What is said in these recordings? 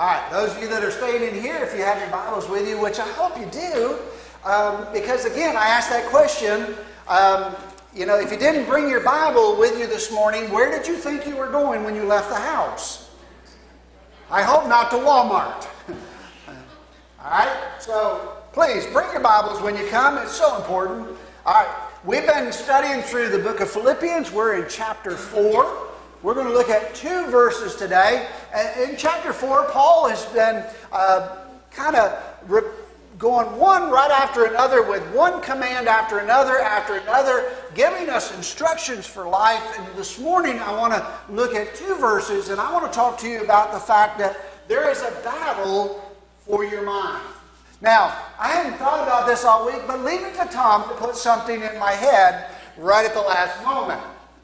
All right, those of you that are staying in here, if you have your Bibles with you, which I hope you do, um, because again, I asked that question. Um, you know, if you didn't bring your Bible with you this morning, where did you think you were going when you left the house? I hope not to Walmart. All right, so please bring your Bibles when you come. It's so important. All right, we've been studying through the book of Philippians. We're in chapter 4. We're going to look at two verses today. In chapter 4, Paul has been uh, kind of re- going one right after another with one command after another after another, giving us instructions for life. And this morning, I want to look at two verses, and I want to talk to you about the fact that there is a battle for your mind. Now, I hadn't thought about this all week, but leave it to Tom to put something in my head right at the last moment.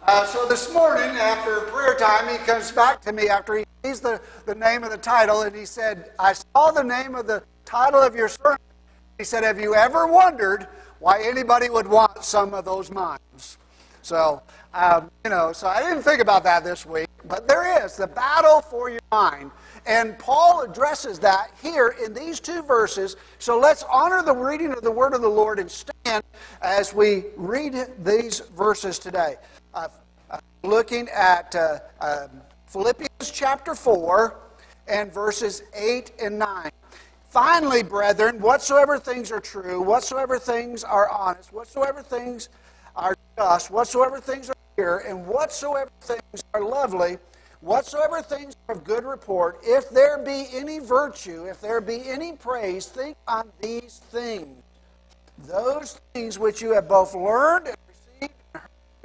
Uh, so this morning, after prayer time, he comes back to me after he sees the, the name of the title, and he said, I saw the name of the title of your sermon. He said, Have you ever wondered why anybody would want some of those minds? So, um, you know, so I didn't think about that this week, but there is the battle for your mind. And Paul addresses that here in these two verses. So let's honor the reading of the word of the Lord and stand as we read these verses today uh, looking at uh, um, Philippians chapter 4 and verses 8 and 9. Finally, brethren, whatsoever things are true, whatsoever things are honest, whatsoever things are just, whatsoever things are pure, and whatsoever things are lovely, whatsoever things are of good report, if there be any virtue, if there be any praise, think on these things. Those things which you have both learned and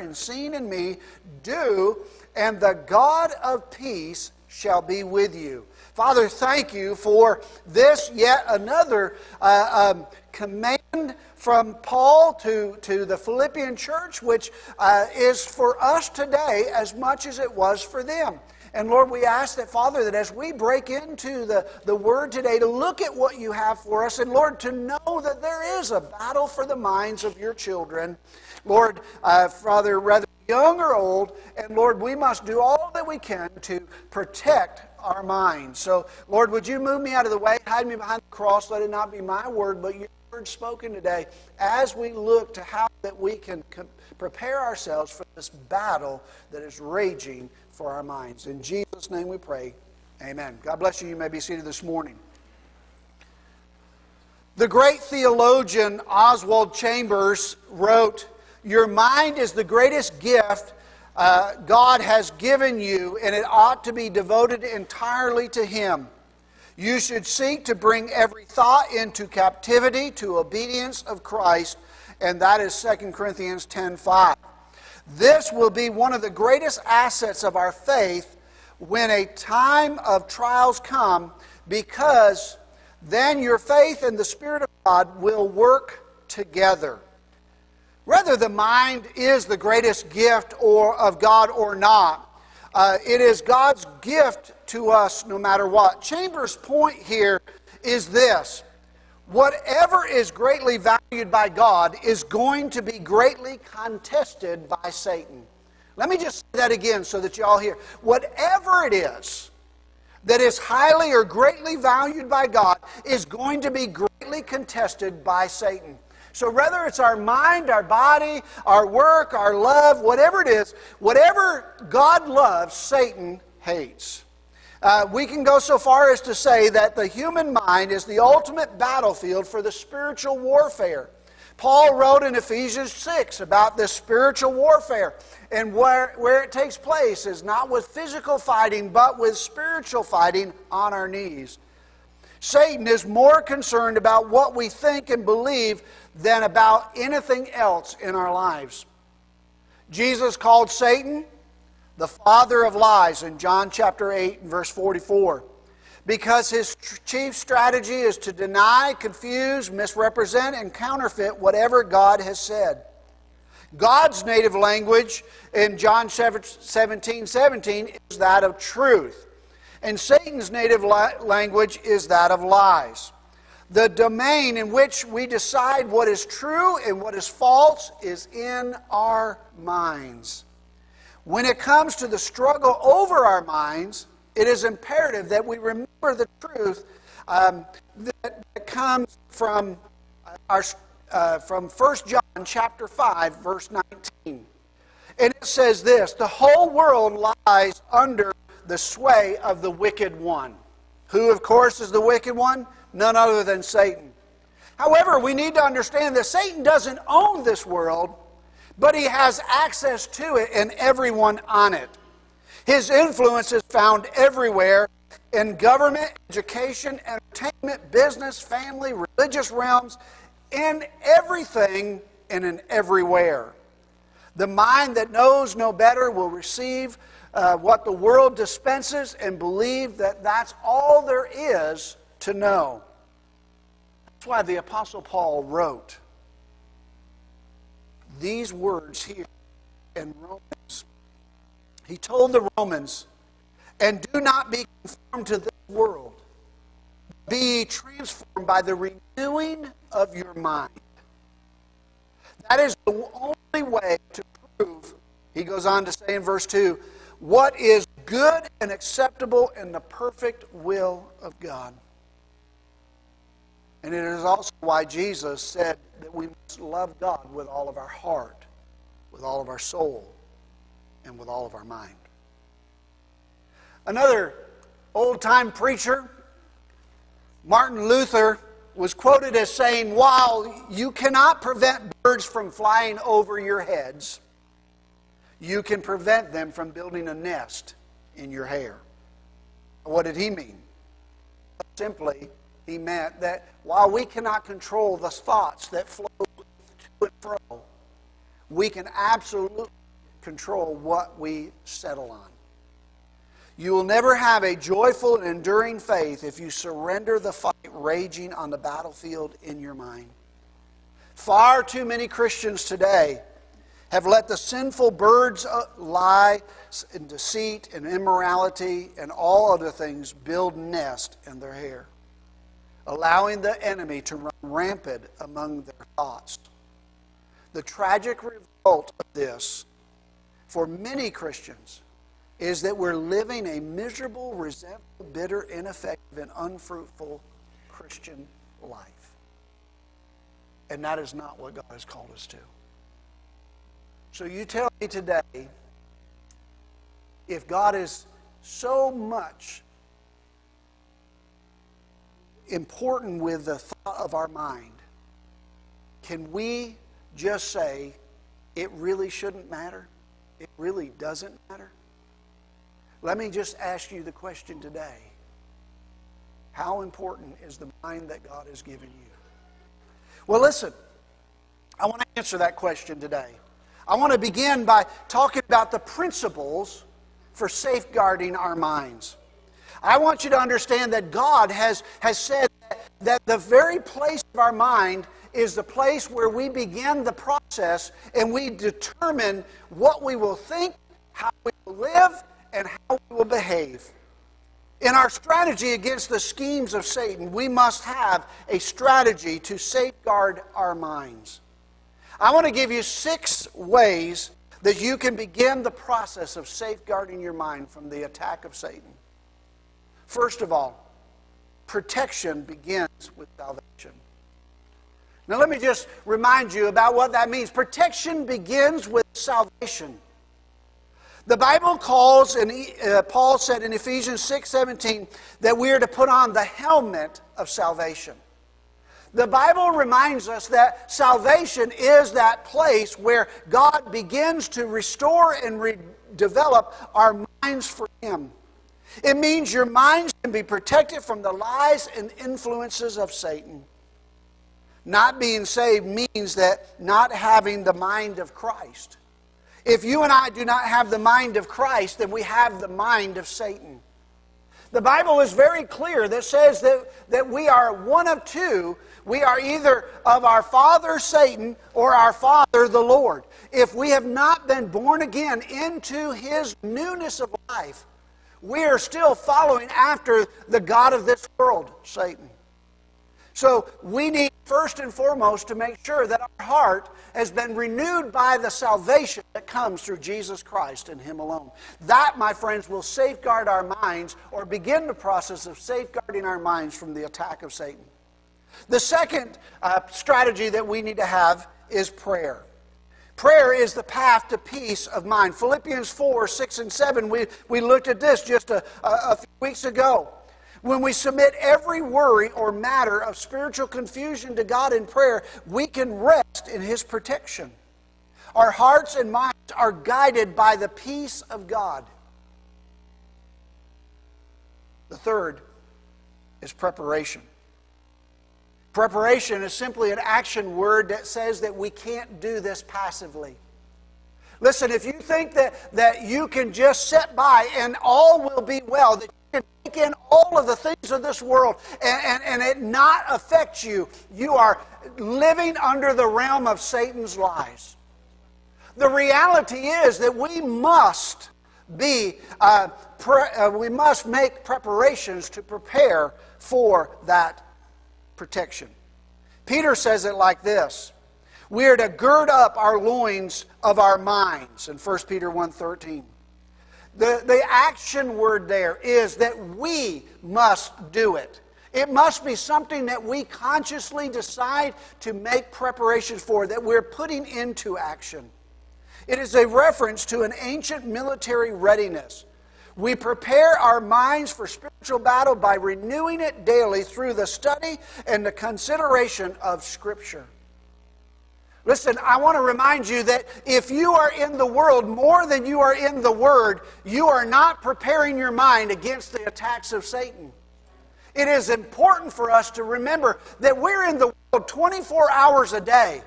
and seen in me, do, and the God of peace shall be with you. Father, thank you for this yet another uh, um, command from Paul to, to the Philippian church, which uh, is for us today as much as it was for them. And Lord, we ask that, Father, that as we break into the, the Word today, to look at what you have for us, and Lord, to know that there is a battle for the minds of your children. Lord, uh, Father, whether young or old, and Lord, we must do all that we can to protect our minds. So, Lord, would you move me out of the way, hide me behind the cross, let it not be my word, but your word spoken today, as we look to how that we can prepare ourselves for this battle that is raging for our minds. In Jesus' name we pray. Amen. God bless you. You may be seated this morning. The great theologian Oswald Chambers wrote, your mind is the greatest gift uh, God has given you, and it ought to be devoted entirely to Him. You should seek to bring every thought into captivity to obedience of Christ, and that is 2 Corinthians 10:5. This will be one of the greatest assets of our faith when a time of trials come, because then your faith and the Spirit of God will work together. Whether the mind is the greatest gift or of God or not, uh, it is God's gift to us no matter what. Chambers' point here is this whatever is greatly valued by God is going to be greatly contested by Satan. Let me just say that again so that you all hear. Whatever it is that is highly or greatly valued by God is going to be greatly contested by Satan. So, whether it's our mind, our body, our work, our love, whatever it is, whatever God loves, Satan hates. Uh, we can go so far as to say that the human mind is the ultimate battlefield for the spiritual warfare. Paul wrote in Ephesians 6 about this spiritual warfare. And where, where it takes place is not with physical fighting, but with spiritual fighting on our knees. Satan is more concerned about what we think and believe than about anything else in our lives. Jesus called Satan the father of lies in John chapter 8 and verse 44 because his chief strategy is to deny, confuse, misrepresent, and counterfeit whatever God has said. God's native language in John 17 17 is that of truth. And Satan's native language is that of lies. The domain in which we decide what is true and what is false is in our minds. When it comes to the struggle over our minds, it is imperative that we remember the truth um, that, that, comes from our uh, from 1 John chapter 5 verse 19. And it says this, the whole world lies under the sway of the wicked one. Who of course is the wicked one? None other than Satan. However, we need to understand that Satan doesn't own this world, but he has access to it and everyone on it. His influence is found everywhere in government, education, entertainment, business, family, religious realms, in everything and in everywhere. The mind that knows no better will receive uh, what the world dispenses and believe that that's all there is to know. That's why the Apostle Paul wrote these words here in Romans he told the Romans, and do not be conformed to this world. Be transformed by the renewing of your mind. That is the only way to prove, he goes on to say in verse 2, what is good and acceptable in the perfect will of God. And it is also why Jesus said that we must love God with all of our heart, with all of our soul, and with all of our mind. Another old time preacher, Martin Luther, was quoted as saying, While you cannot prevent birds from flying over your heads, you can prevent them from building a nest in your hair. What did he mean? Simply, he meant that while we cannot control the thoughts that flow to and fro, we can absolutely control what we settle on. You will never have a joyful and enduring faith if you surrender the fight raging on the battlefield in your mind. Far too many Christians today have let the sinful birds lie in deceit and immorality and all other things build nest in their hair, allowing the enemy to run rampant among their thoughts. The tragic result of this for many Christians is that we're living a miserable, resentful, bitter, ineffective, and unfruitful Christian life. And that is not what God has called us to. So you tell me today if God is so much important with the thought of our mind, can we just say it really shouldn't matter? it really doesn't matter? Let me just ask you the question today How important is the mind that God has given you? Well, listen, I want to answer that question today. I want to begin by talking about the principles for safeguarding our minds. I want you to understand that God has, has said that, that the very place of our mind is the place where we begin the process and we determine what we will think, how we will live, and how we will behave. In our strategy against the schemes of Satan, we must have a strategy to safeguard our minds. I want to give you six ways that you can begin the process of safeguarding your mind from the attack of Satan. First of all, protection begins with salvation. Now, let me just remind you about what that means. Protection begins with salvation. The Bible calls, and uh, Paul said in Ephesians 6 17, that we are to put on the helmet of salvation. The Bible reminds us that salvation is that place where God begins to restore and redevelop our minds for Him. It means your minds can be protected from the lies and influences of Satan. Not being saved means that not having the mind of Christ. If you and I do not have the mind of Christ, then we have the mind of Satan. The Bible is very clear that says that, that we are one of two. We are either of our father Satan or our father the Lord. If we have not been born again into his newness of life, we are still following after the God of this world, Satan. So we need first and foremost to make sure that our heart has been renewed by the salvation that comes through Jesus Christ and Him alone. That, my friends, will safeguard our minds or begin the process of safeguarding our minds from the attack of Satan. The second uh, strategy that we need to have is prayer. Prayer is the path to peace of mind. Philippians 4 6 and 7, we, we looked at this just a, a, a few weeks ago. When we submit every worry or matter of spiritual confusion to God in prayer, we can rest in His protection. Our hearts and minds are guided by the peace of God. The third is preparation. Preparation is simply an action word that says that we can't do this passively. Listen, if you think that, that you can just sit by and all will be well, that you can take in all of the things of this world and, and, and it not affect you, you are living under the realm of Satan's lies. The reality is that we must be, uh, pre- uh, we must make preparations to prepare for that protection. Peter says it like this We are to gird up our loins of our minds in 1 Peter 1.13. The, the action word there is that we must do it. It must be something that we consciously decide to make preparations for, that we're putting into action. It is a reference to an ancient military readiness. We prepare our minds for spiritual battle by renewing it daily through the study and the consideration of Scripture. Listen, I want to remind you that if you are in the world more than you are in the Word, you are not preparing your mind against the attacks of Satan. It is important for us to remember that we're in the world 24 hours a day.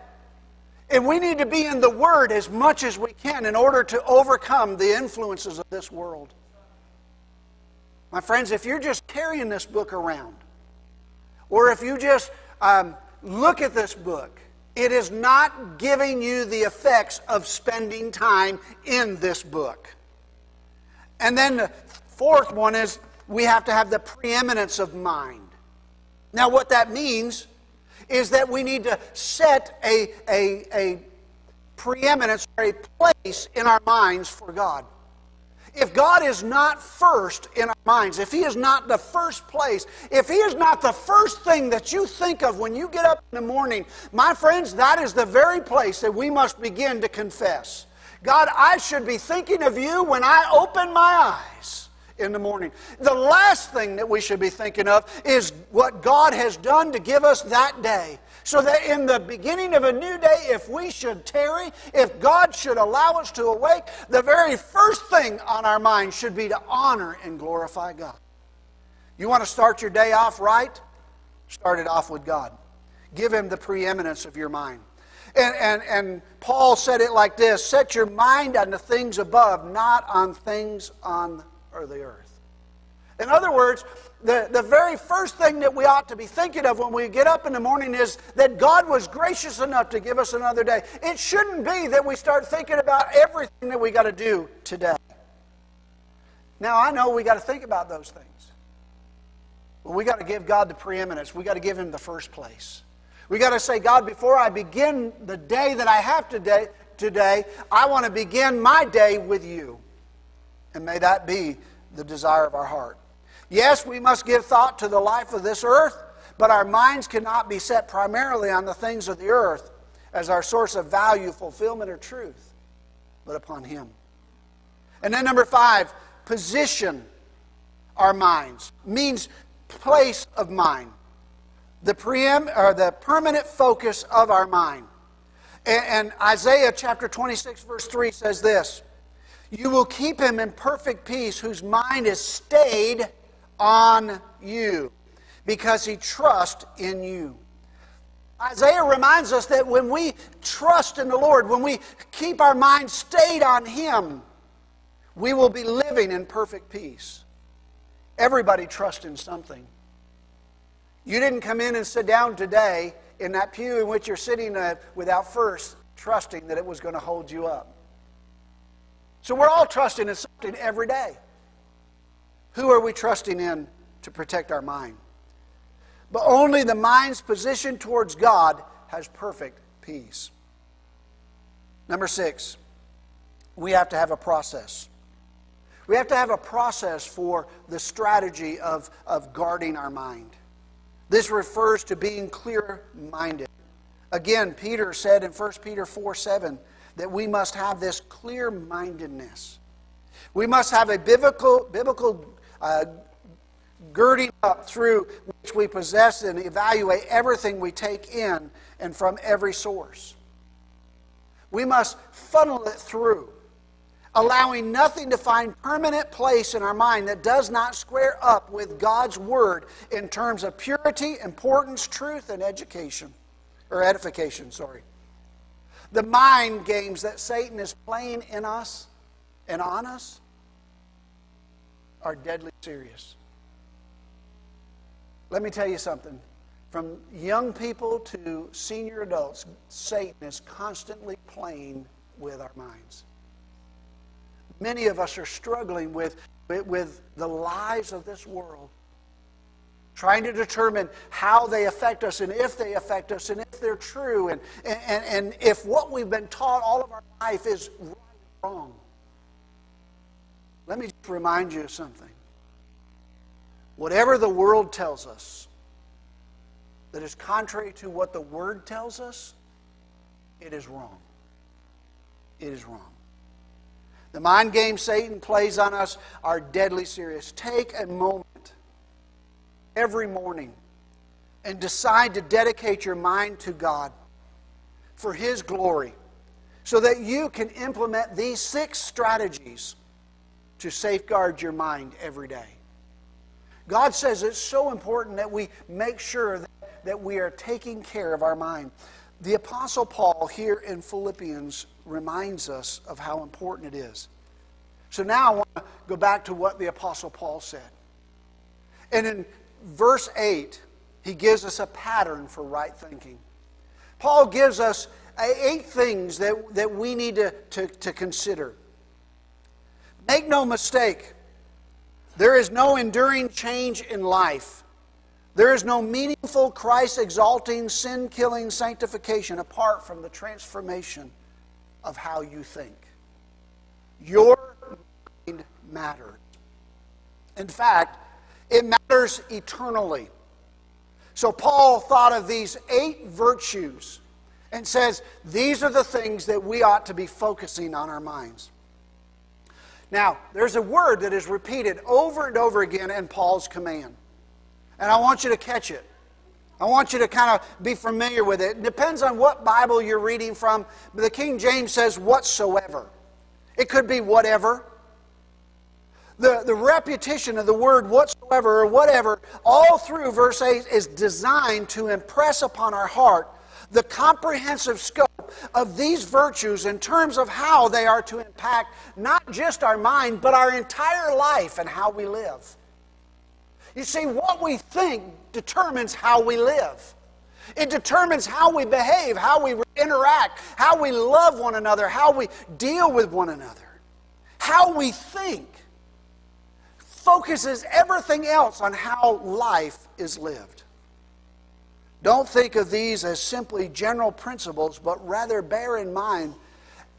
And we need to be in the Word as much as we can in order to overcome the influences of this world. My friends, if you're just carrying this book around, or if you just um, look at this book, it is not giving you the effects of spending time in this book. And then the fourth one is we have to have the preeminence of mind. Now, what that means is that we need to set a, a, a preeminence or a place in our minds for God. If God is not first in our minds, if He is not the first place, if He is not the first thing that you think of when you get up in the morning, my friends, that is the very place that we must begin to confess. God, I should be thinking of you when I open my eyes in the morning. The last thing that we should be thinking of is what God has done to give us that day. So that in the beginning of a new day, if we should tarry, if God should allow us to awake, the very first thing on our mind should be to honor and glorify God. You want to start your day off right? Start it off with God. Give Him the preeminence of your mind. And, and, and Paul said it like this Set your mind on the things above, not on things on the earth. In other words, the, the very first thing that we ought to be thinking of when we get up in the morning is that God was gracious enough to give us another day. It shouldn't be that we start thinking about everything that we got to do today. Now, I know we got to think about those things. But we got to give God the preeminence. We got to give Him the first place. We got to say, God, before I begin the day that I have today, today I want to begin my day with you. And may that be the desire of our heart. Yes, we must give thought to the life of this earth, but our minds cannot be set primarily on the things of the earth as our source of value, fulfillment, or truth, but upon Him. And then number five, position our minds means place of mind, the preem or the permanent focus of our mind. And, and Isaiah chapter 26, verse 3 says this. You will keep him in perfect peace whose mind is stayed on you because he trusts in you. Isaiah reminds us that when we trust in the Lord, when we keep our mind stayed on him, we will be living in perfect peace. Everybody trusts in something. You didn't come in and sit down today in that pew in which you're sitting without first trusting that it was going to hold you up. So we're all trusting in something every day. Who are we trusting in to protect our mind? but only the mind's position towards God has perfect peace. Number six, we have to have a process. We have to have a process for the strategy of, of guarding our mind. This refers to being clear minded. Again, Peter said in 1 Peter 4 7 that we must have this clear mindedness. We must have a biblical, biblical uh, girding up through which we possess and evaluate everything we take in and from every source. We must funnel it through, allowing nothing to find permanent place in our mind that does not square up with God's Word in terms of purity, importance, truth, and education, or edification, sorry. The mind games that Satan is playing in us and on us are deadly serious. Let me tell you something. From young people to senior adults, Satan is constantly playing with our minds. Many of us are struggling with, with the lies of this world, trying to determine how they affect us and if they affect us and if they're true and, and, and if what we've been taught all of our life is right or wrong. Let me just remind you of something. Whatever the world tells us that is contrary to what the Word tells us, it is wrong. It is wrong. The mind games Satan plays on us are deadly serious. Take a moment every morning and decide to dedicate your mind to God for His glory so that you can implement these six strategies to safeguard your mind every day. God says it's so important that we make sure that, that we are taking care of our mind. The Apostle Paul here in Philippians reminds us of how important it is. So now I want to go back to what the Apostle Paul said. And in verse 8, he gives us a pattern for right thinking. Paul gives us eight things that, that we need to, to, to consider. Make no mistake, there is no enduring change in life. There is no meaningful Christ exalting, sin killing sanctification apart from the transformation of how you think. Your mind matters. In fact, it matters eternally. So Paul thought of these eight virtues and says these are the things that we ought to be focusing on our minds. Now, there's a word that is repeated over and over again in Paul's command. And I want you to catch it. I want you to kind of be familiar with it. It depends on what Bible you're reading from. The King James says whatsoever. It could be whatever. The, the repetition of the word whatsoever or whatever all through verse 8 is designed to impress upon our heart the comprehensive scope of these virtues in terms of how they are to impact not just our mind, but our entire life and how we live. You see, what we think determines how we live. It determines how we behave, how we interact, how we love one another, how we deal with one another. How we think focuses everything else on how life is lived. Don't think of these as simply general principles, but rather bear in mind,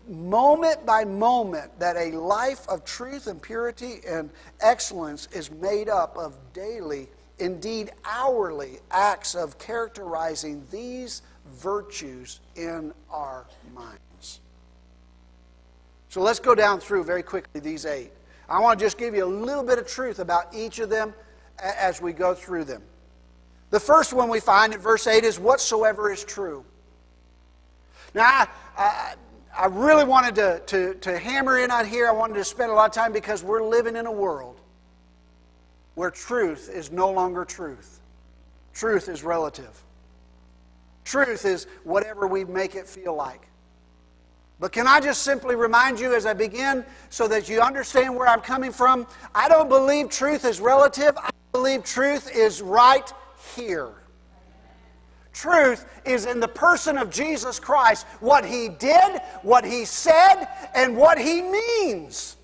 moment by moment, that a life of truth and purity and excellence is made up of daily, indeed hourly, acts of characterizing these virtues in our minds. So let's go down through very quickly these eight. I want to just give you a little bit of truth about each of them as we go through them. The first one we find in verse 8 is whatsoever is true. Now, I, I, I really wanted to, to, to hammer in on here. I wanted to spend a lot of time because we're living in a world where truth is no longer truth. Truth is relative. Truth is whatever we make it feel like. But can I just simply remind you as I begin so that you understand where I'm coming from? I don't believe truth is relative. I believe truth is right here. Truth is in the person of Jesus Christ, what he did, what he said, and what he means.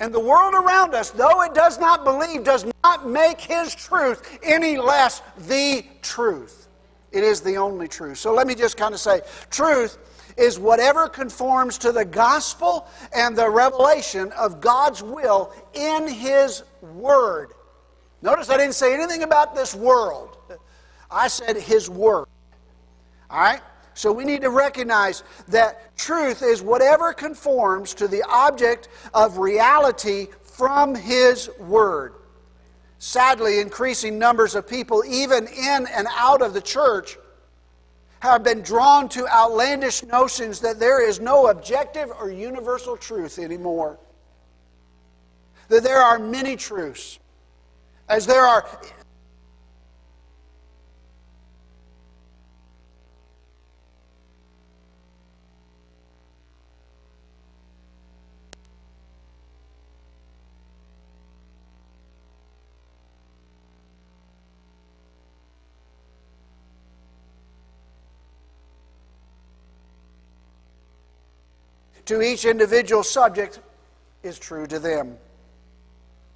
And the world around us, though it does not believe, does not make His truth any less the truth. It is the only truth. So let me just kind of say truth is whatever conforms to the gospel and the revelation of God's will in His Word. Notice I didn't say anything about this world, I said His Word. All right? So we need to recognize that truth is whatever conforms to the object of reality from His Word. Sadly, increasing numbers of people, even in and out of the church, have been drawn to outlandish notions that there is no objective or universal truth anymore. That there are many truths. As there are to each individual subject is true to them.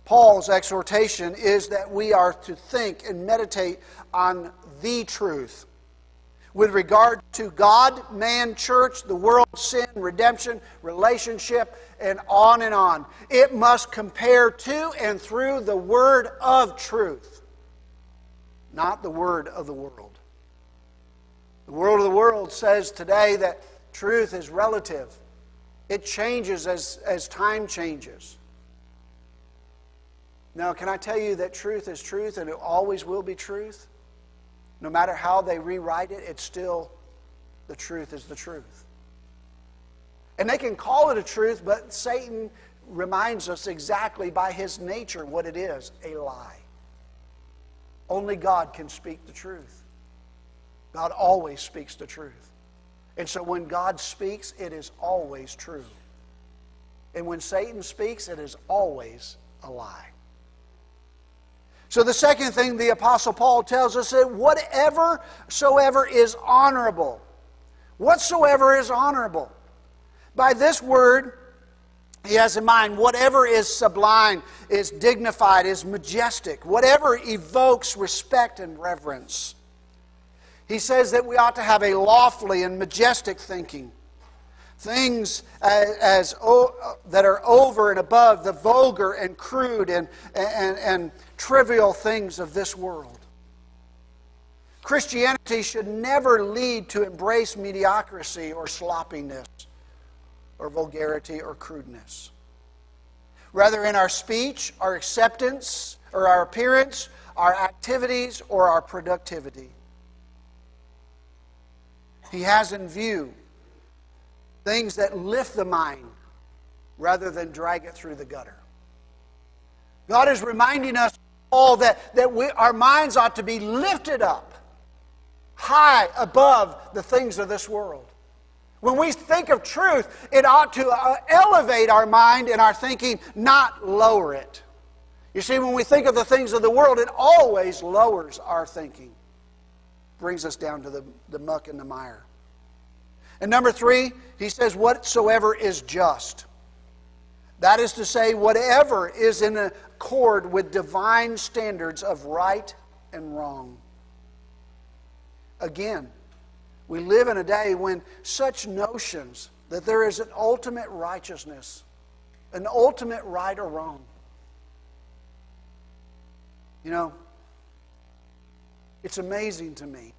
Paul's exhortation is that we are to think and meditate on the truth. With regard to God, man, church, the world, sin, redemption, relationship, and on and on. It must compare to and through the word of truth, not the word of the world. The world of the world says today that truth is relative. It changes as, as time changes. Now, can I tell you that truth is truth and it always will be truth? No matter how they rewrite it, it's still the truth is the truth. And they can call it a truth, but Satan reminds us exactly by his nature what it is a lie. Only God can speak the truth. God always speaks the truth. And so when God speaks, it is always true. And when Satan speaks, it is always a lie. So the second thing the Apostle Paul tells us that whatever soever is honorable, whatsoever is honorable. By this word, he has in mind whatever is sublime, is dignified, is majestic, whatever evokes respect and reverence. He says that we ought to have a lofty and majestic thinking. Things as, as that are over and above the vulgar and crude and, and, and trivial things of this world. Christianity should never lead to embrace mediocrity or sloppiness or vulgarity or crudeness. Rather, in our speech, our acceptance, or our appearance, our activities, or our productivity. He has in view things that lift the mind rather than drag it through the gutter. God is reminding us all that, that we, our minds ought to be lifted up high above the things of this world. When we think of truth, it ought to uh, elevate our mind and our thinking, not lower it. You see, when we think of the things of the world, it always lowers our thinking brings us down to the, the muck and the mire. And number three, he says, whatsoever is just. That is to say, whatever is in accord with divine standards of right and wrong. Again, we live in a day when such notions that there is an ultimate righteousness, an ultimate right or wrong. You know, it's amazing to me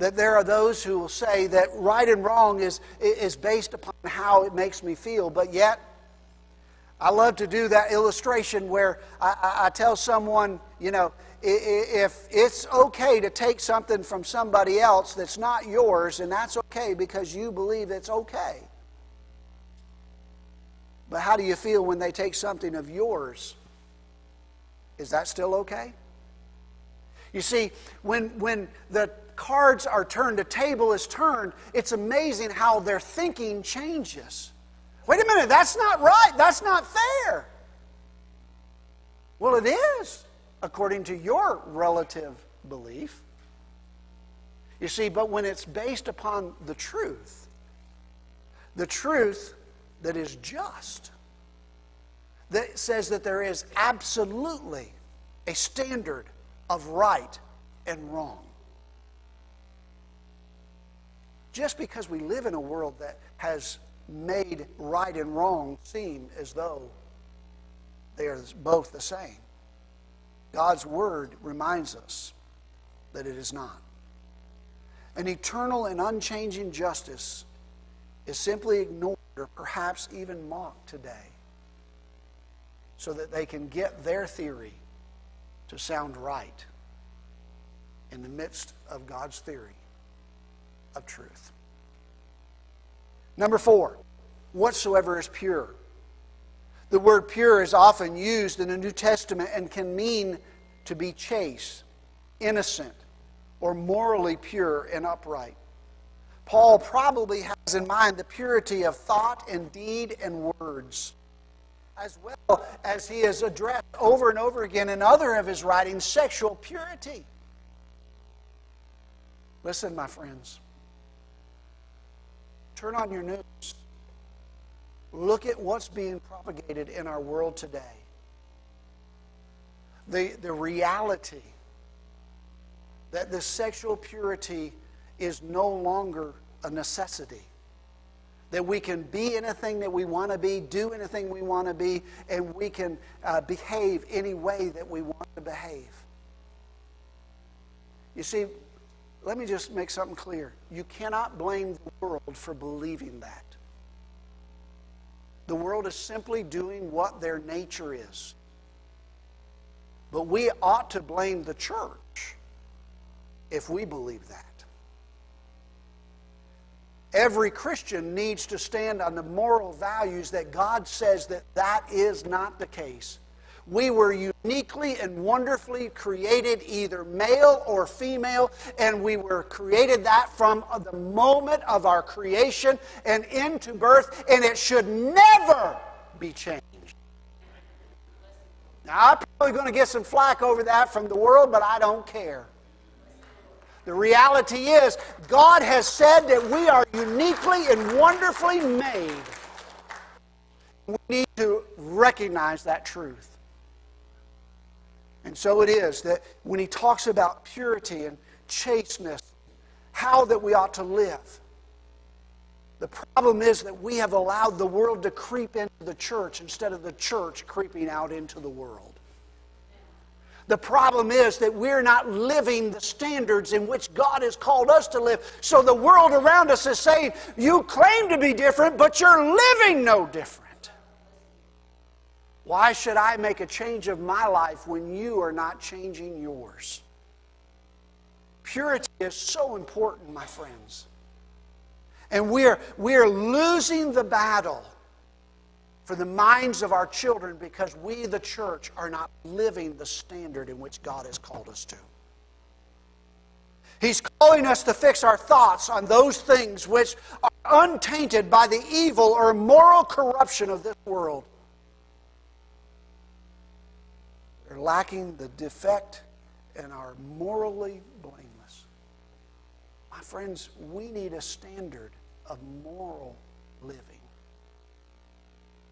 that there are those who will say that right and wrong is, is based upon how it makes me feel, but yet I love to do that illustration where I, I, tell someone, you know, if it's okay to take something from somebody else that's not yours, and that's okay because you believe it's okay. But how do you feel when they take something of yours? Is that still okay? You see, when, when the cards are turned, the table is turned, it's amazing how their thinking changes. Wait a minute, that's not right. That's not fair. Well, it is, according to your relative belief. You see, but when it's based upon the truth, the truth that is just, that says that there is absolutely a standard of right and wrong. Just because we live in a world that has made right and wrong seem as though they are both the same, God's Word reminds us that it is not. An eternal and unchanging justice is simply ignored or perhaps even mocked today so that they can get their theory to sound right in the midst of God's theory of truth. Number four, whatsoever is pure. The word pure is often used in the New Testament and can mean to be chaste, innocent, or morally pure and upright. Paul probably has in mind the purity of thought and deed and words as well as he has addressed over and over again in other of his writings sexual purity. Listen, my friends. Turn on your news. Look at what's being propagated in our world today. The, the reality that the sexual purity is no longer a necessity that we can be anything that we want to be, do anything we want to be, and we can uh, behave any way that we want to behave. You see, let me just make something clear. You cannot blame the world for believing that. The world is simply doing what their nature is. But we ought to blame the church if we believe that. Every Christian needs to stand on the moral values that God says that that is not the case. We were uniquely and wonderfully created, either male or female, and we were created that from the moment of our creation and into birth, and it should never be changed. Now, I'm probably going to get some flack over that from the world, but I don't care. The reality is, God has said that we are uniquely and wonderfully made. We need to recognize that truth. And so it is that when he talks about purity and chasteness, how that we ought to live, the problem is that we have allowed the world to creep into the church instead of the church creeping out into the world. The problem is that we're not living the standards in which God has called us to live. So the world around us is saying, You claim to be different, but you're living no different. Why should I make a change of my life when you are not changing yours? Purity is so important, my friends. And we're, we're losing the battle for the minds of our children because we, the church, are not living the standard in which God has called us to. He's calling us to fix our thoughts on those things which are untainted by the evil or moral corruption of this world. They're lacking the defect and are morally blameless. My friends, we need a standard of moral living.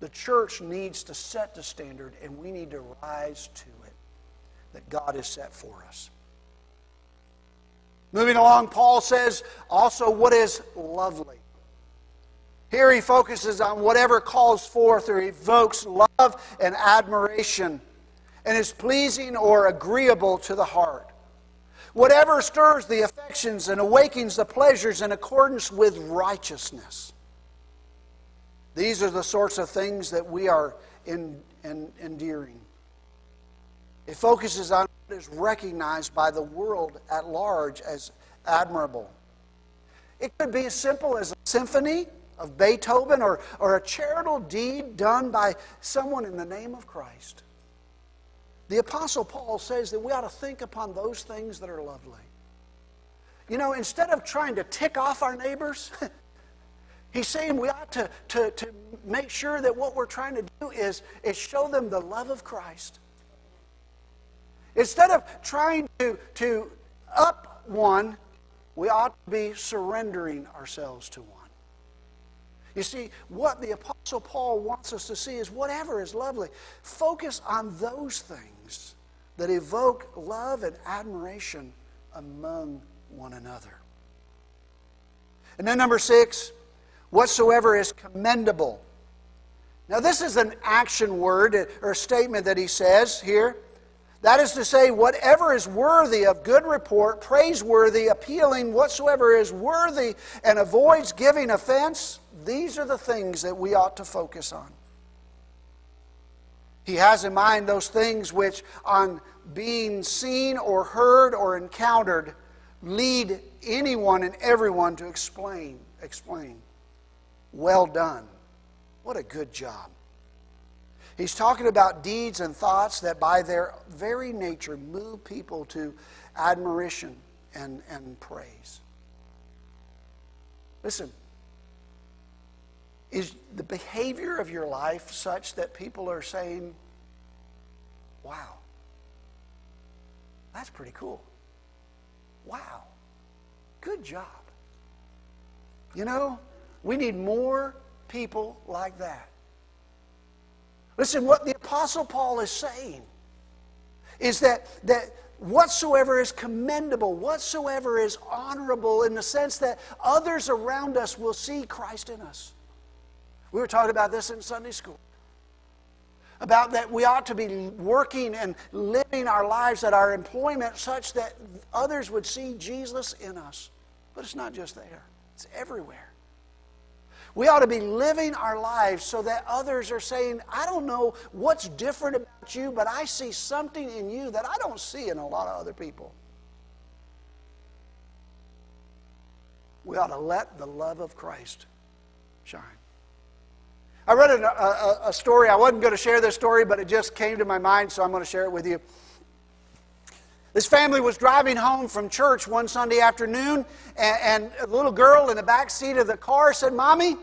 The church needs to set the standard, and we need to rise to it that God has set for us. Moving along, Paul says also what is lovely. Here he focuses on whatever calls forth or evokes love and admiration and is pleasing or agreeable to the heart. Whatever stirs the affections and awakens the pleasures in accordance with righteousness. These are the sorts of things that we are in, in, endearing. It focuses on what is recognized by the world at large as admirable. It could be as simple as a symphony of Beethoven or, or a charitable deed done by someone in the name of Christ. The Apostle Paul says that we ought to think upon those things that are lovely. You know, instead of trying to tick off our neighbors, He's saying we ought to, to, to make sure that what we're trying to do is, is show them the love of Christ. Instead of trying to, to up one, we ought to be surrendering ourselves to one. You see, what the Apostle Apostle Paul wants us to see is whatever is lovely. Focus on those things that evoke love and admiration among one another. And then, number six, whatsoever is commendable. Now, this is an action word or statement that he says here. That is to say, whatever is worthy of good report, praiseworthy, appealing, whatsoever is worthy and avoids giving offense, these are the things that we ought to focus on. He has in mind those things which, on being seen or heard or encountered, lead anyone and everyone to explain, explain. Well done. What a good job. He's talking about deeds and thoughts that, by their very nature, move people to admiration and, and praise. Listen, is the behavior of your life such that people are saying, wow, that's pretty cool? Wow, good job. You know, we need more people like that. Listen, what the Apostle Paul is saying is that, that whatsoever is commendable, whatsoever is honorable, in the sense that others around us will see Christ in us. We were talking about this in Sunday school. About that we ought to be working and living our lives at our employment such that others would see Jesus in us. But it's not just there, it's everywhere. We ought to be living our lives so that others are saying, I don't know what's different about you, but I see something in you that I don't see in a lot of other people. We ought to let the love of Christ shine. I read a, a, a story. I wasn't going to share this story, but it just came to my mind, so I'm going to share it with you. This family was driving home from church one Sunday afternoon, and, and, a little girl in the back seat of the car said, Mommy,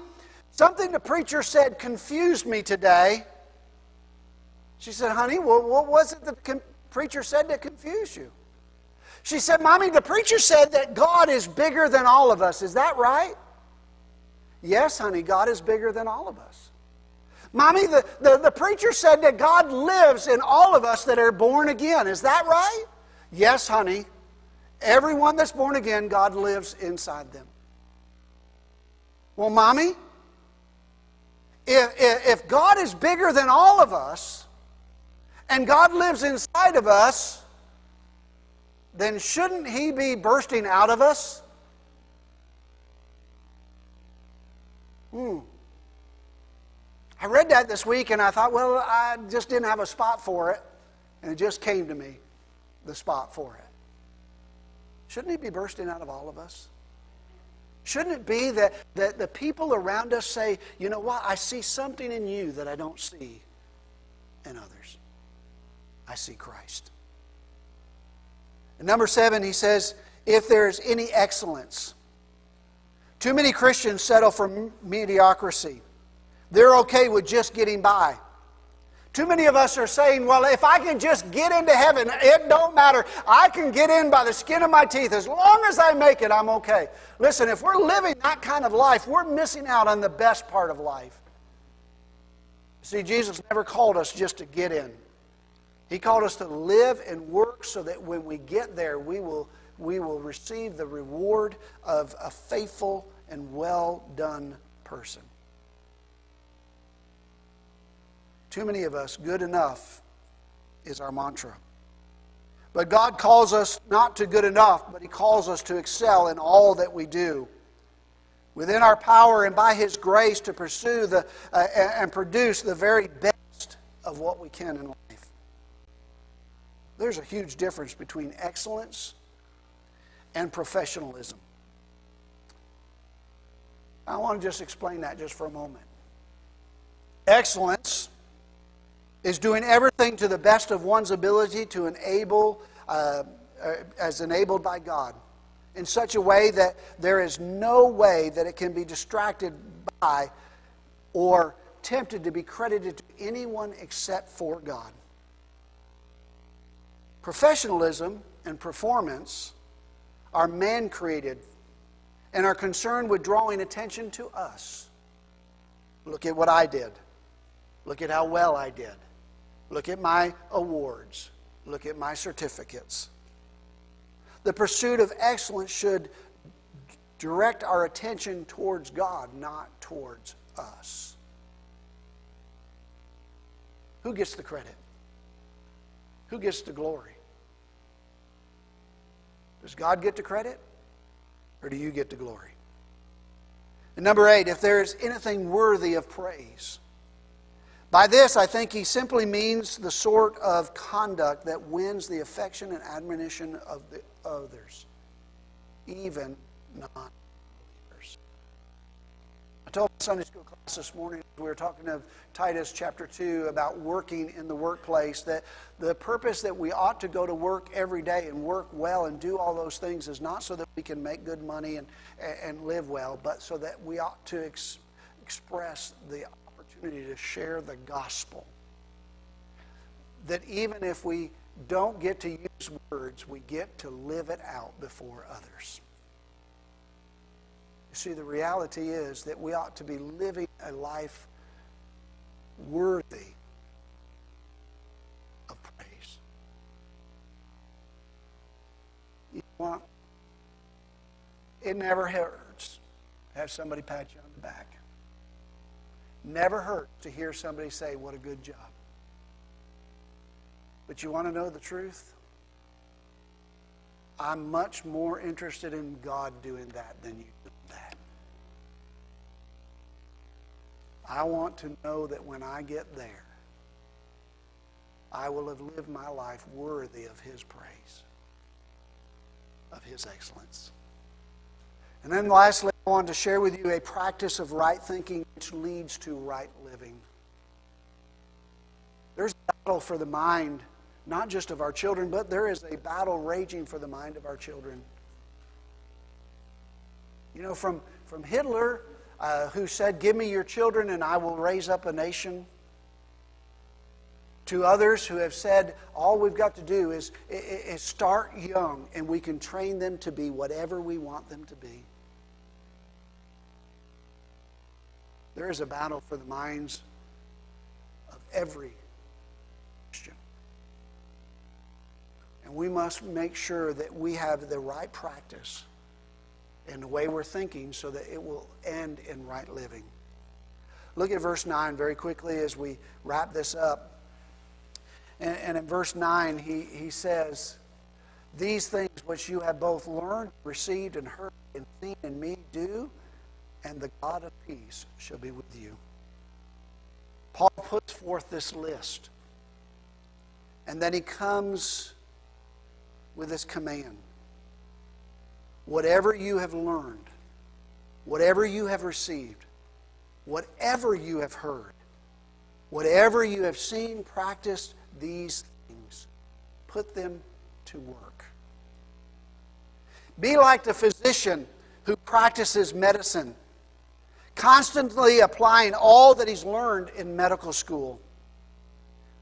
Something the preacher said confused me today. She said, Honey, well, what was it the preacher said that confused you? She said, Mommy, the preacher said that God is bigger than all of us. Is that right? Yes, honey, God is bigger than all of us. Mommy, the, the, the preacher said that God lives in all of us that are born again. Is that right? Yes, honey. Everyone that's born again, God lives inside them. Well, Mommy, if, if God is bigger than all of us and God lives inside of us, then shouldn't He be bursting out of us? Hmm. I read that this week and I thought, well, I just didn't have a spot for it. And it just came to me, the spot for it. Shouldn't He be bursting out of all of us? Shouldn't it be that, that the people around us say, you know what, I see something in you that I don't see in others? I see Christ. And number seven, he says, if there's any excellence. Too many Christians settle for mediocrity. They're okay with just getting by. Too many of us are saying, well, if I can just get into heaven, it don't matter. I can get in by the skin of my teeth. As long as I make it, I'm okay. Listen, if we're living that kind of life, we're missing out on the best part of life. See, Jesus never called us just to get in. He called us to live and work so that when we get there, we will, we will receive the reward of a faithful and well done person. Too many of us, good enough is our mantra. But God calls us not to good enough, but He calls us to excel in all that we do. Within our power and by His grace to pursue the, uh, and produce the very best of what we can in life. There's a huge difference between excellence and professionalism. I want to just explain that just for a moment. Excellence is doing everything to the best of one's ability to enable, uh, uh, as enabled by God, in such a way that there is no way that it can be distracted by or tempted to be credited to anyone except for God. Professionalism and performance are man created and are concerned with drawing attention to us. Look at what I did. Look at how well I did. Look at my awards. Look at my certificates. The pursuit of excellence should direct our attention towards God, not towards us. Who gets the credit? Who gets the glory? Does God get the credit? Or do you get the glory? And number eight, if there is anything worthy of praise. By this, I think he simply means the sort of conduct that wins the affection and admonition of the others, even non believers. I told my Sunday school class this morning, we were talking of Titus chapter 2 about working in the workplace, that the purpose that we ought to go to work every day and work well and do all those things is not so that we can make good money and, and live well, but so that we ought to ex- express the opportunity to share the gospel. That even if we don't get to use words, we get to live it out before others. You see, the reality is that we ought to be living a life worthy of praise. You want, it never hurts to have somebody pat you on the back. Never hurts to hear somebody say, What a good job. But you want to know the truth? I'm much more interested in God doing that than you. Doing that. I want to know that when I get there, I will have lived my life worthy of His praise, of His excellence. And then lastly, I want to share with you a practice of right thinking which leads to right living. There's a battle for the mind, not just of our children, but there is a battle raging for the mind of our children. You know, from, from Hitler uh, who said, Give me your children and I will raise up a nation. To others who have said, All we've got to do is, is start young and we can train them to be whatever we want them to be. There is a battle for the minds of every Christian. And we must make sure that we have the right practice in the way we're thinking so that it will end in right living. Look at verse 9 very quickly as we wrap this up. And, and in verse 9, he, he says, These things which you have both learned, received, and heard, and seen in me, do, and the God of peace shall be with you. Paul puts forth this list. And then he comes with this command whatever you have learned, whatever you have received, whatever you have heard, whatever you have seen, practiced these things, put them to work. Be like the physician who practices medicine, constantly applying all that he's learned in medical school.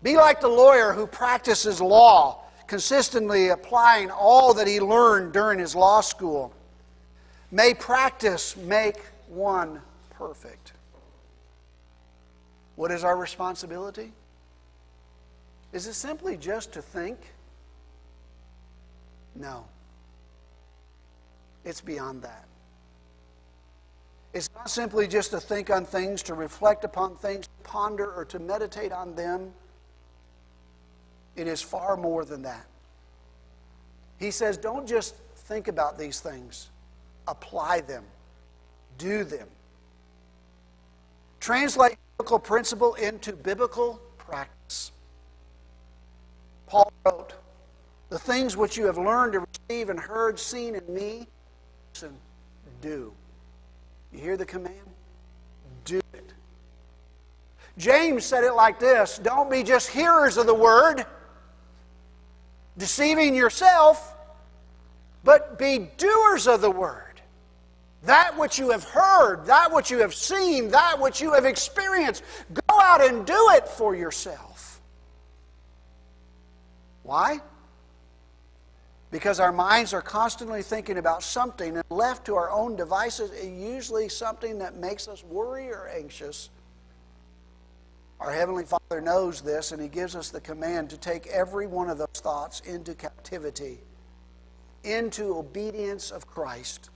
Be like the lawyer who practices law consistently applying all that he learned during his law school. May practice make one perfect. What is our responsibility? Is it simply just to think? No. It's beyond that. It's not simply just to think on things, to reflect upon things, to ponder, or to meditate on them. It is far more than that. He says, don't just think about these things, apply them, do them. Translate biblical principle into biblical practice. Paul wrote, The things which you have learned to receive and heard, seen in me, listen, do. You hear the command? Do it. James said it like this Don't be just hearers of the word deceiving yourself, but be doers of the word. That which you have heard, that which you have seen, that which you have experienced, go out and do it for yourself. Why? Because our minds are constantly thinking about something, and left to our own devices, usually something that makes us worry or anxious, Our Heavenly Father knows this, and He gives us the command to take every one of those thoughts into captivity, into obedience of Christ.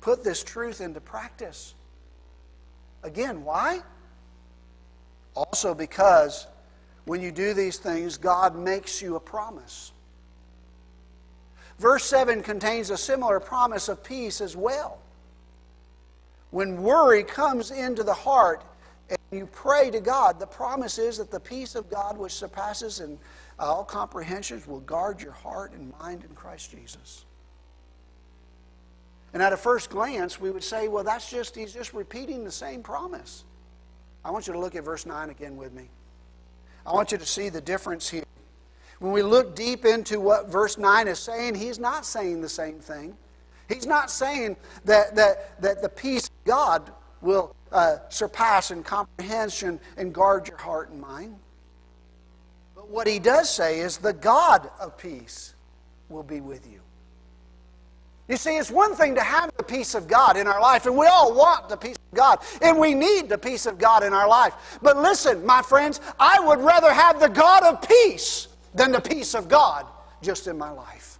Put this truth into practice. Again, why? Also, because when you do these things, God makes you a promise. Verse 7 contains a similar promise of peace as well. When worry comes into the heart and you pray to God, the promise is that the peace of God, which surpasses in all comprehensions, will guard your heart and mind in Christ Jesus. And at a first glance, we would say, well, that's just, he's just repeating the same promise. I want you to look at verse 9 again with me. I want you to see the difference here. When we look deep into what verse 9 is saying, he's not saying the same thing. He's not saying that, that, that the peace of God will uh, surpass in comprehension and guard your heart and mind. But what he does say is the God of peace will be with you. You see, it's one thing to have the peace of God in our life, and we all want the peace of God, and we need the peace of God in our life. But listen, my friends, I would rather have the God of peace than the peace of God just in my life.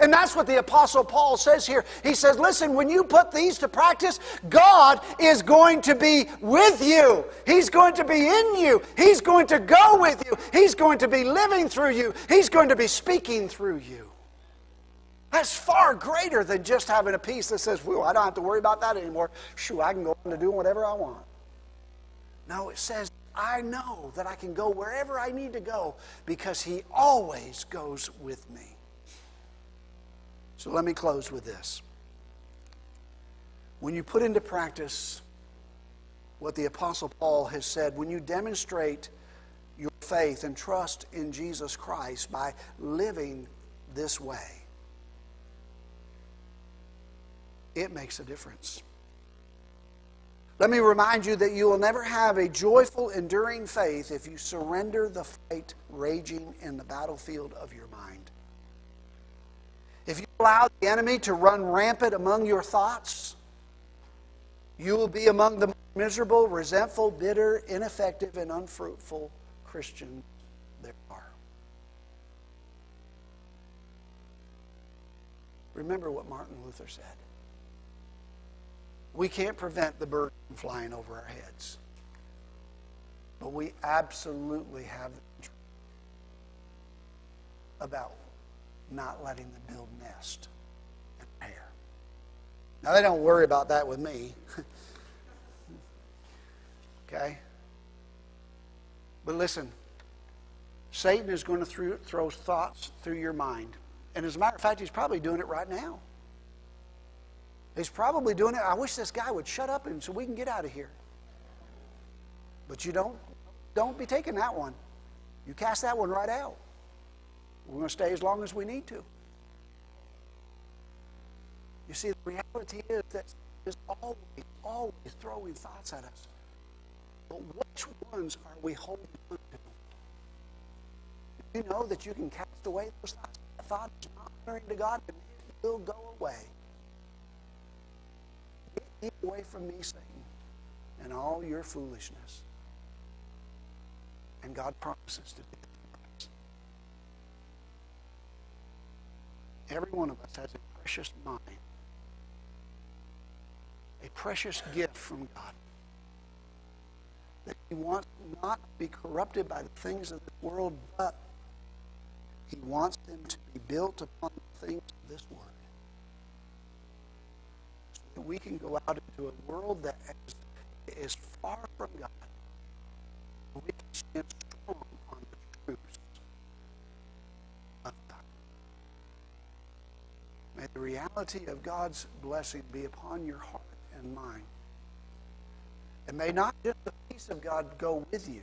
And that's what the Apostle Paul says here. He says, Listen, when you put these to practice, God is going to be with you. He's going to be in you. He's going to go with you. He's going to be living through you. He's going to be speaking through you. That's far greater than just having a peace that says, well, I don't have to worry about that anymore. Shoo, I can go on to do whatever I want. No, it says, I know that I can go wherever I need to go because He always goes with me. So let me close with this. When you put into practice what the Apostle Paul has said, when you demonstrate your faith and trust in Jesus Christ by living this way, it makes a difference. Let me remind you that you will never have a joyful, enduring faith if you surrender the fight raging in the battlefield of your mind. If you allow the enemy to run rampant among your thoughts, you will be among the miserable, resentful, bitter, ineffective, and unfruitful Christians there are. Remember what Martin Luther said. We can't prevent the bird from flying over our heads. But we absolutely have about not letting them build nest our hair. Now, they don't worry about that with me. okay? But listen, Satan is going to throw thoughts through your mind. And as a matter of fact, he's probably doing it right now. He's probably doing it. I wish this guy would shut up and so we can get out of here. But you don't don't be taking that one. You cast that one right out. We're going to stay as long as we need to. You see, the reality is that is always, always throwing thoughts at us. But which ones are we holding on to? You know that you can cast away those thoughts. That thought is not honoring to God, and it will go away. Keep away from me, Satan, and all your foolishness. And God promises to do us. Every one of us has a precious mind, a precious gift from God that He wants not to be corrupted by the things of this world, but He wants them to be built upon the things of this world that we can go out into a world that is, is far from God. We can stand strong on the truths of God. May the reality of God's blessing be upon your heart and mind. And may not just the peace of God go with you,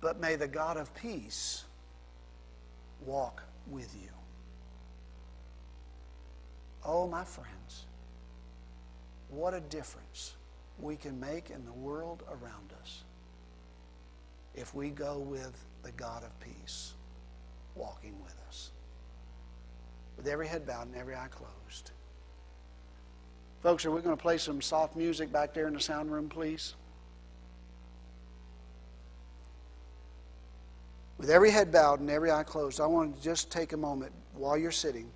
but may the God of peace walk with you. Oh, my friends, what a difference we can make in the world around us if we go with the God of peace walking with us. With every head bowed and every eye closed. Folks, are we going to play some soft music back there in the sound room, please? With every head bowed and every eye closed, I want to just take a moment while you're sitting.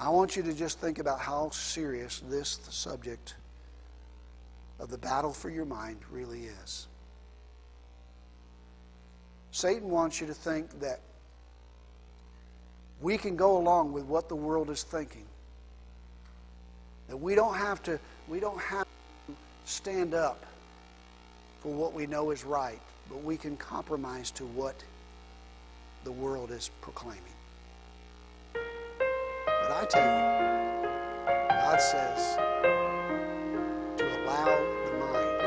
I want you to just think about how serious this subject of the battle for your mind really is. Satan wants you to think that we can go along with what the world is thinking. That we don't have to, we don't have to stand up for what we know is right, but we can compromise to what the world is proclaiming. But I tell you, God says to allow the mind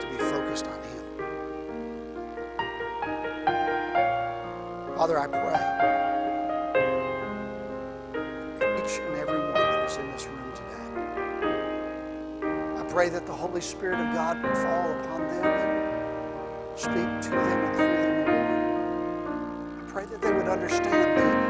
to be focused on Him. Father, I pray each and every one that is in this room today. I pray that the Holy Spirit of God would fall upon them and speak to them and through them. I pray that they would understand the,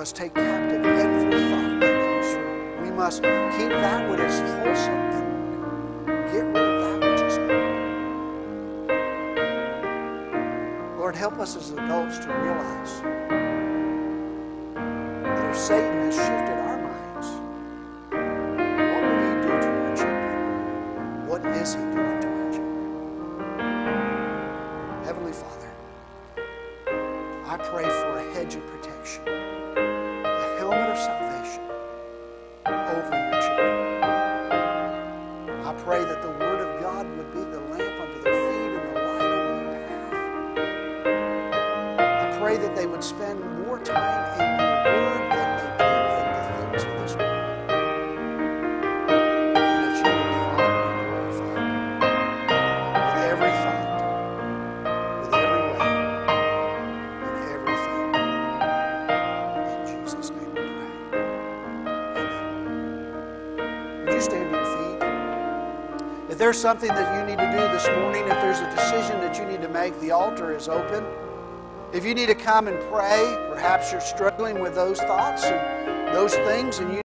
must take captive every thought that comes through. We must keep that which is wholesome and get rid of that which is not. Lord, help us as adults to realize that if Satan has shifted there's something that you need to do this morning, if there's a decision that you need to make, the altar is open. If you need to come and pray, perhaps you're struggling with those thoughts and those things, and you